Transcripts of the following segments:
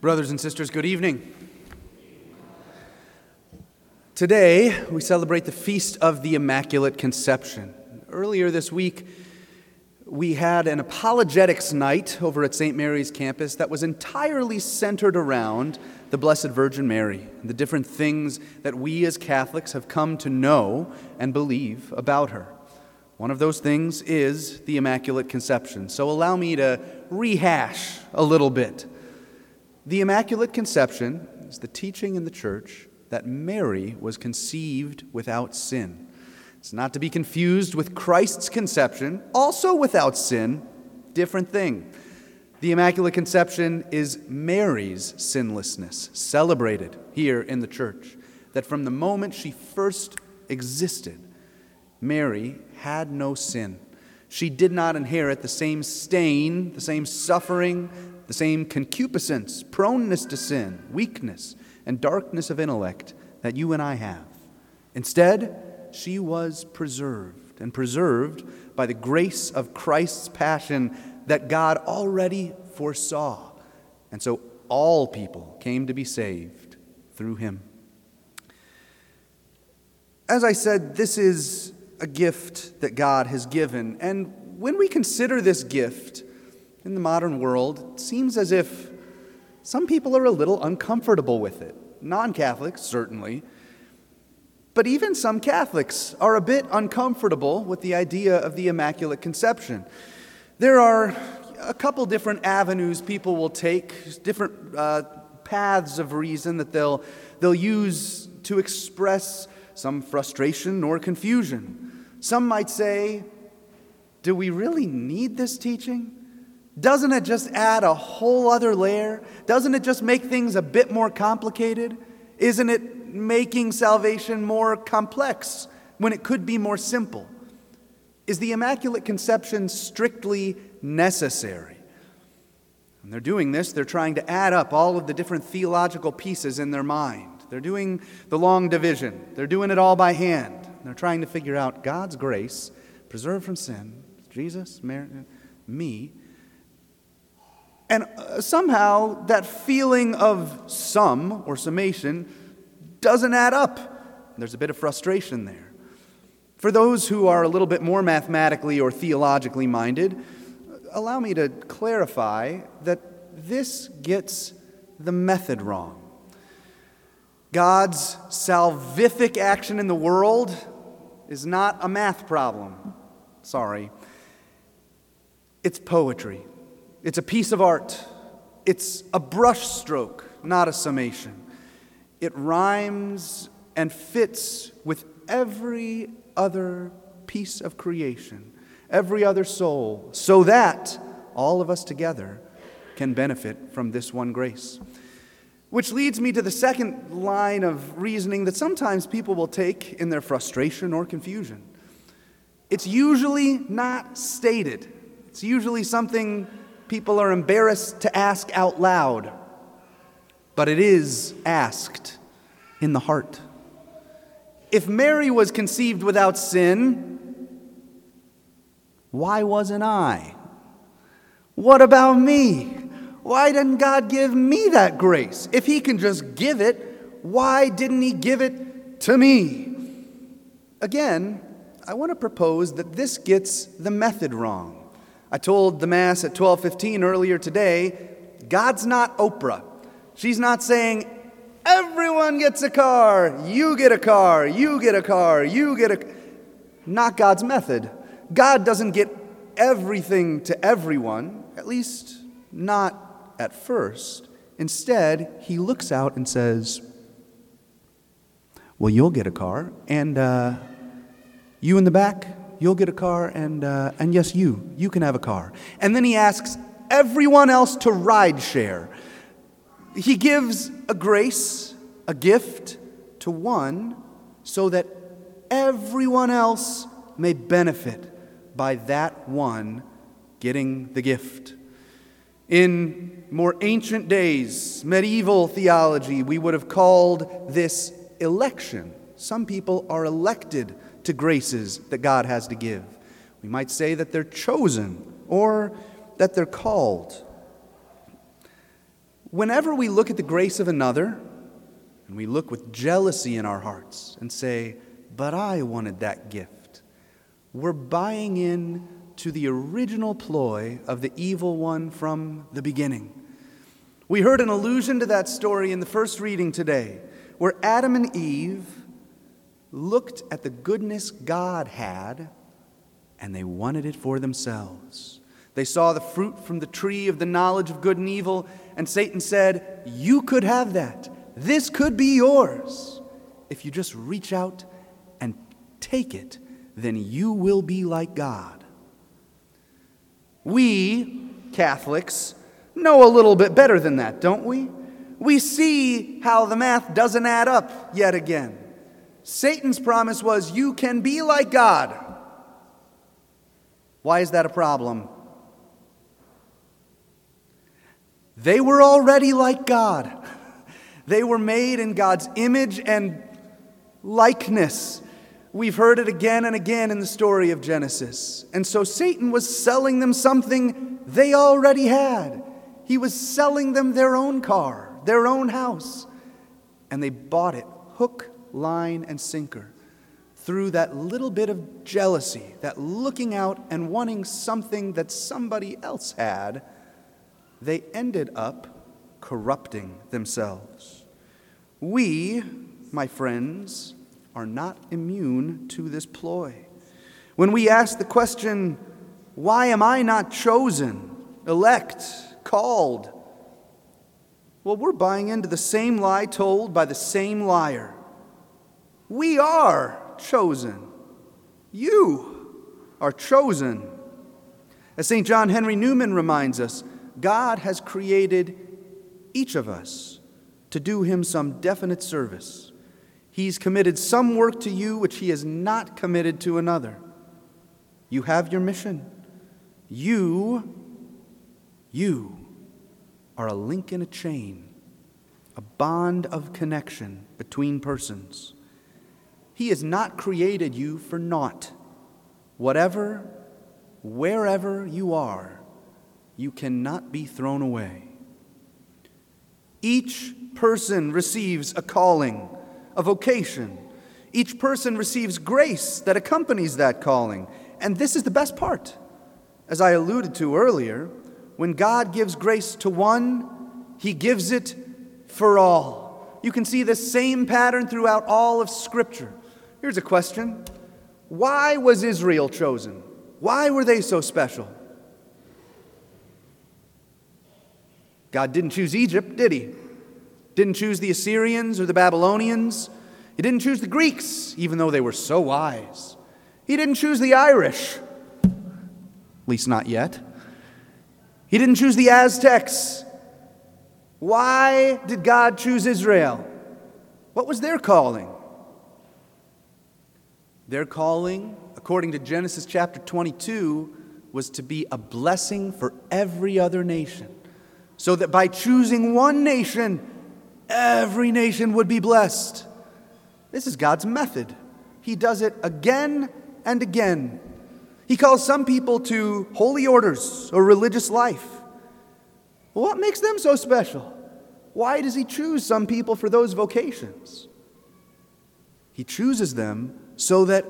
Brothers and sisters, good evening. Today, we celebrate the Feast of the Immaculate Conception. Earlier this week, we had an apologetics night over at St. Mary's campus that was entirely centered around the Blessed Virgin Mary and the different things that we as Catholics have come to know and believe about her. One of those things is the Immaculate Conception. So allow me to rehash a little bit. The Immaculate Conception is the teaching in the Church that Mary was conceived without sin. It's not to be confused with Christ's conception, also without sin, different thing. The Immaculate Conception is Mary's sinlessness, celebrated here in the church. That from the moment she first existed, Mary had no sin. She did not inherit the same stain, the same suffering, the same concupiscence, proneness to sin, weakness, and darkness of intellect that you and I have. Instead, she was preserved, and preserved by the grace of Christ's passion that God already foresaw. And so all people came to be saved through him. As I said, this is a gift that God has given. And when we consider this gift in the modern world, it seems as if some people are a little uncomfortable with it. Non Catholics, certainly. But even some Catholics are a bit uncomfortable with the idea of the Immaculate Conception. There are a couple different avenues people will take, different uh, paths of reason that they'll, they'll use to express some frustration or confusion. Some might say, Do we really need this teaching? Doesn't it just add a whole other layer? Doesn't it just make things a bit more complicated? Isn't it making salvation more complex when it could be more simple? Is the Immaculate Conception strictly necessary? And they're doing this, they're trying to add up all of the different theological pieces in their mind. They're doing the long division. They're doing it all by hand. They're trying to figure out God's grace, preserved from sin, Jesus, Mary, me. And uh, somehow that feeling of sum or summation doesn't add up. There's a bit of frustration there. For those who are a little bit more mathematically or theologically minded, allow me to clarify that this gets the method wrong. God's salvific action in the world is not a math problem. Sorry. It's poetry. It's a piece of art. It's a brushstroke, not a summation. It rhymes and fits with every other piece of creation, every other soul, so that all of us together can benefit from this one grace. Which leads me to the second line of reasoning that sometimes people will take in their frustration or confusion. It's usually not stated, it's usually something people are embarrassed to ask out loud, but it is asked in the heart. If Mary was conceived without sin, why wasn't I? What about me? Why didn't God give me that grace? If He can just give it, why didn't He give it to me? Again, I want to propose that this gets the method wrong. I told the Mass at 12:15 earlier today, God's not Oprah. She's not saying, everyone gets a car, you get a car, you get a car, you get a. Not God's method. God doesn't get everything to everyone, at least not at first. Instead, he looks out and says, Well, you'll get a car, and uh, you in the back, you'll get a car, and, uh, and yes, you, you can have a car. And then he asks everyone else to ride share. He gives a grace, a gift to one so that everyone else may benefit by that one getting the gift. In more ancient days, medieval theology, we would have called this election. Some people are elected to graces that God has to give. We might say that they're chosen or that they're called. Whenever we look at the grace of another, and we look with jealousy in our hearts and say, But I wanted that gift, we're buying in to the original ploy of the evil one from the beginning. We heard an allusion to that story in the first reading today, where Adam and Eve looked at the goodness God had and they wanted it for themselves. They saw the fruit from the tree of the knowledge of good and evil, and Satan said, You could have that. This could be yours. If you just reach out and take it, then you will be like God. We, Catholics, know a little bit better than that, don't we? We see how the math doesn't add up yet again. Satan's promise was, You can be like God. Why is that a problem? They were already like God. They were made in God's image and likeness. We've heard it again and again in the story of Genesis. And so Satan was selling them something they already had. He was selling them their own car, their own house. And they bought it hook, line, and sinker through that little bit of jealousy, that looking out and wanting something that somebody else had. They ended up corrupting themselves. We, my friends, are not immune to this ploy. When we ask the question, why am I not chosen, elect, called? Well, we're buying into the same lie told by the same liar. We are chosen. You are chosen. As St. John Henry Newman reminds us, God has created each of us to do him some definite service. He's committed some work to you which he has not committed to another. You have your mission. You, you are a link in a chain, a bond of connection between persons. He has not created you for naught. Whatever, wherever you are, you cannot be thrown away. Each person receives a calling, a vocation. Each person receives grace that accompanies that calling. And this is the best part. As I alluded to earlier, when God gives grace to one, he gives it for all. You can see the same pattern throughout all of Scripture. Here's a question Why was Israel chosen? Why were they so special? God didn't choose Egypt, did he? Didn't choose the Assyrians or the Babylonians. He didn't choose the Greeks, even though they were so wise. He didn't choose the Irish, at least not yet. He didn't choose the Aztecs. Why did God choose Israel? What was their calling? Their calling, according to Genesis chapter 22, was to be a blessing for every other nation so that by choosing one nation, every nation would be blessed. This is God's method. He does it again and again. He calls some people to holy orders or religious life. what makes them so special? Why does He choose some people for those vocations? He chooses them so that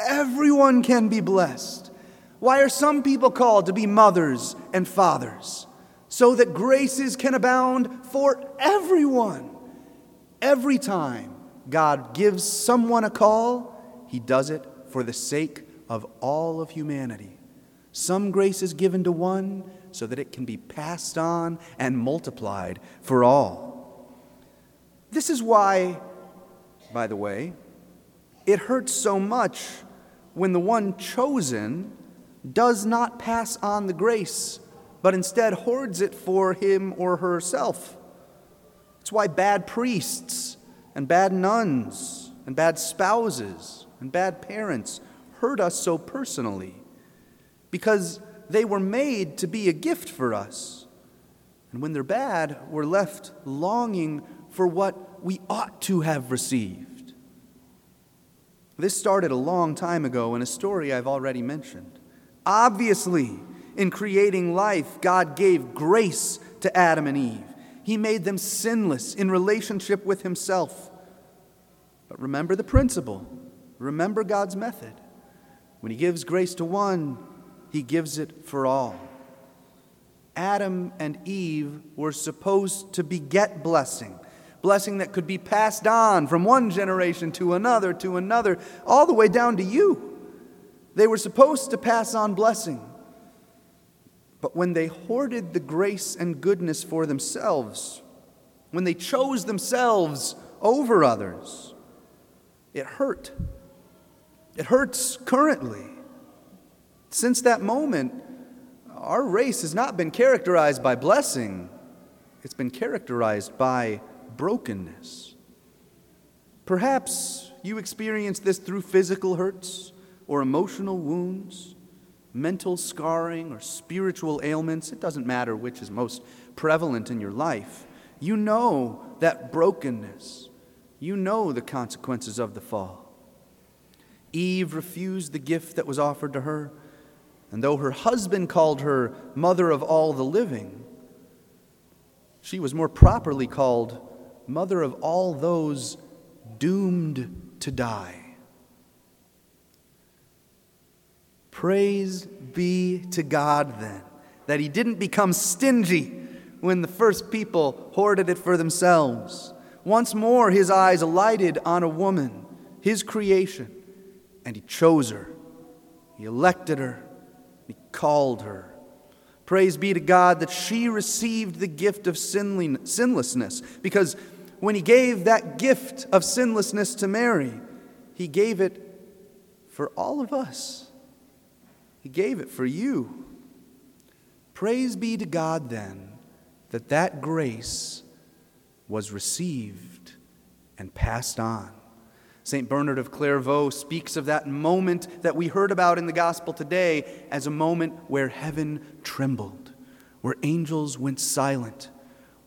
everyone can be blessed. Why are some people called to be mothers and fathers? so that graces can abound for everyone. Every time God gives someone a call, he does it for the sake of all of humanity. Some grace is given to one so that it can be passed on and multiplied for all. This is why, by the way, it hurts so much when the one chosen does not pass on the grace but instead hoards it for him or herself. It's why bad priests and bad nuns and bad spouses and bad parents hurt us so personally, because they were made to be a gift for us. And when they're bad, we're left longing for what we ought to have received. This started a long time ago in a story I've already mentioned. Obviously, in creating life, God gave grace to Adam and Eve. He made them sinless in relationship with Himself. But remember the principle, remember God's method. When He gives grace to one, He gives it for all. Adam and Eve were supposed to beget blessing, blessing that could be passed on from one generation to another to another, all the way down to you. They were supposed to pass on blessing. But when they hoarded the grace and goodness for themselves, when they chose themselves over others, it hurt. It hurts currently. Since that moment, our race has not been characterized by blessing, it's been characterized by brokenness. Perhaps you experience this through physical hurts or emotional wounds mental scarring, or spiritual ailments, it doesn't matter which is most prevalent in your life, you know that brokenness. You know the consequences of the fall. Eve refused the gift that was offered to her, and though her husband called her mother of all the living, she was more properly called mother of all those doomed to die. Praise be to God then that he didn't become stingy when the first people hoarded it for themselves. Once more, his eyes alighted on a woman, his creation, and he chose her. He elected her. He called her. Praise be to God that she received the gift of sinlessness, because when he gave that gift of sinlessness to Mary, he gave it for all of us. He gave it for you. Praise be to God then that that grace was received and passed on. St. Bernard of Clairvaux speaks of that moment that we heard about in the gospel today as a moment where heaven trembled, where angels went silent,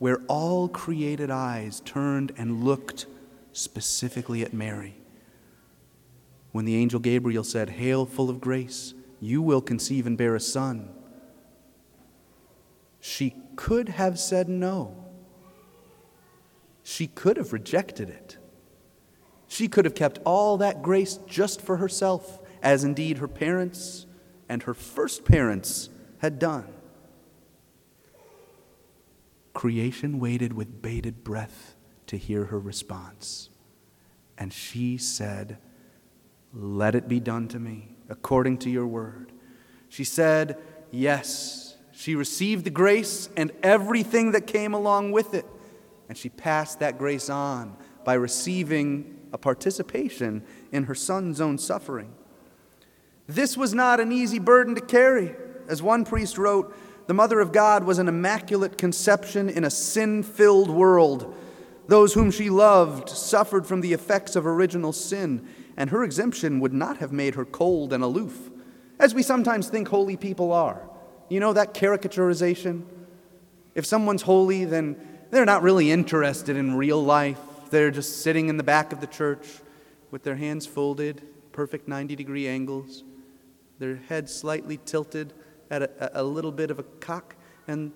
where all created eyes turned and looked specifically at Mary. When the angel Gabriel said, Hail, full of grace, you will conceive and bear a son. She could have said no. She could have rejected it. She could have kept all that grace just for herself, as indeed her parents and her first parents had done. Creation waited with bated breath to hear her response. And she said, Let it be done to me according to your word. She said, Yes. She received the grace and everything that came along with it. And she passed that grace on by receiving a participation in her son's own suffering. This was not an easy burden to carry. As one priest wrote, the Mother of God was an immaculate conception in a sin filled world. Those whom she loved suffered from the effects of original sin and her exemption would not have made her cold and aloof, as we sometimes think holy people are. You know that caricaturization? If someone's holy, then they're not really interested in real life. They're just sitting in the back of the church with their hands folded, perfect 90 degree angles, their head slightly tilted at a, a little bit of a cock, and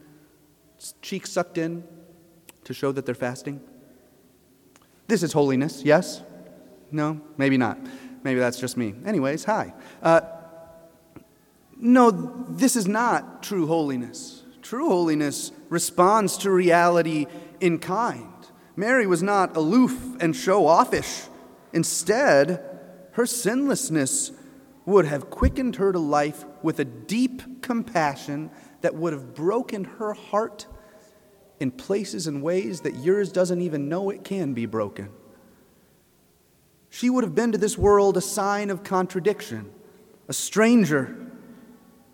cheeks sucked in to show that they're fasting. This is holiness, yes? No, maybe not. Maybe that's just me. Anyways, hi. Uh, no, this is not true holiness. True holiness responds to reality in kind. Mary was not aloof and show offish. Instead, her sinlessness would have quickened her to life with a deep compassion that would have broken her heart in places and ways that yours doesn't even know it can be broken. She would have been to this world a sign of contradiction, a stranger,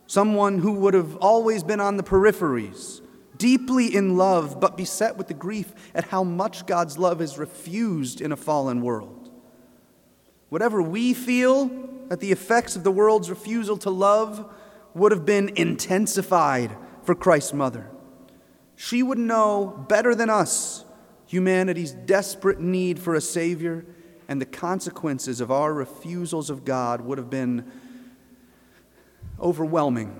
someone who would have always been on the peripheries, deeply in love, but beset with the grief at how much God's love is refused in a fallen world. Whatever we feel at the effects of the world's refusal to love would have been intensified for Christ's mother. She would know better than us humanity's desperate need for a Savior and the consequences of our refusals of God would have been overwhelming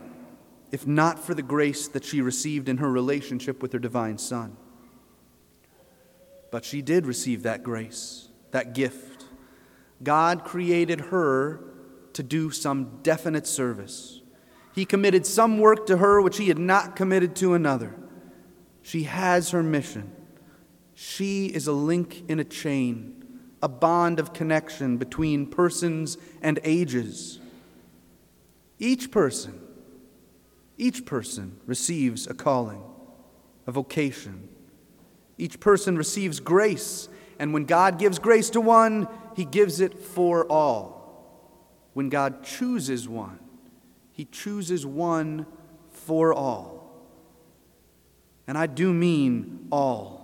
if not for the grace that she received in her relationship with her divine Son. But she did receive that grace, that gift. God created her to do some definite service. He committed some work to her which he had not committed to another. She has her mission. She is a link in a chain, a bond of connection between persons and ages. Each person, each person receives a calling, a vocation. Each person receives grace, and when God gives grace to one, he gives it for all. When God chooses one, he chooses one for all. And I do mean all.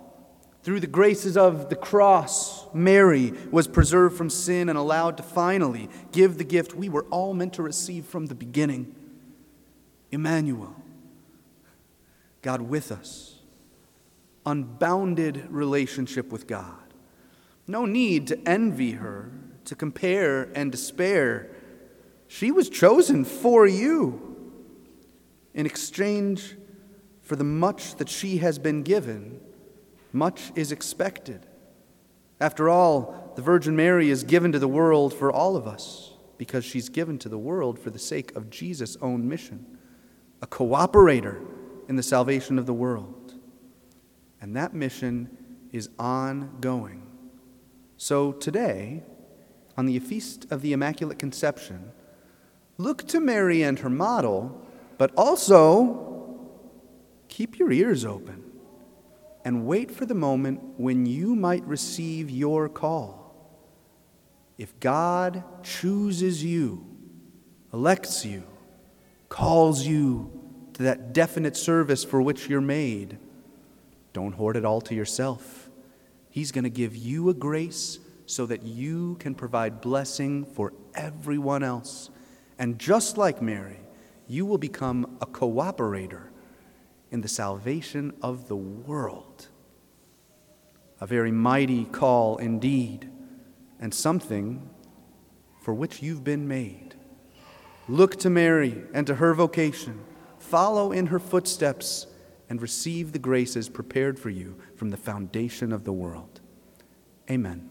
Through the graces of the cross, Mary was preserved from sin and allowed to finally give the gift we were all meant to receive from the beginning Emmanuel, God with us, unbounded relationship with God. No need to envy her, to compare and despair. She was chosen for you. In exchange for the much that she has been given, much is expected. After all, the Virgin Mary is given to the world for all of us because she's given to the world for the sake of Jesus' own mission, a cooperator in the salvation of the world. And that mission is ongoing. So today, on the Feast of the Immaculate Conception, look to Mary and her model, but also keep your ears open and wait for the moment when you might receive your call. If God chooses you, elects you, calls you to that definite service for which you're made, don't hoard it all to yourself. He's going to give you a grace so that you can provide blessing for everyone else. And just like Mary, you will become a cooperator in the salvation of the world. A very mighty call indeed, and something for which you've been made. Look to Mary and to her vocation, follow in her footsteps, and receive the graces prepared for you from the foundation of the world. Amen.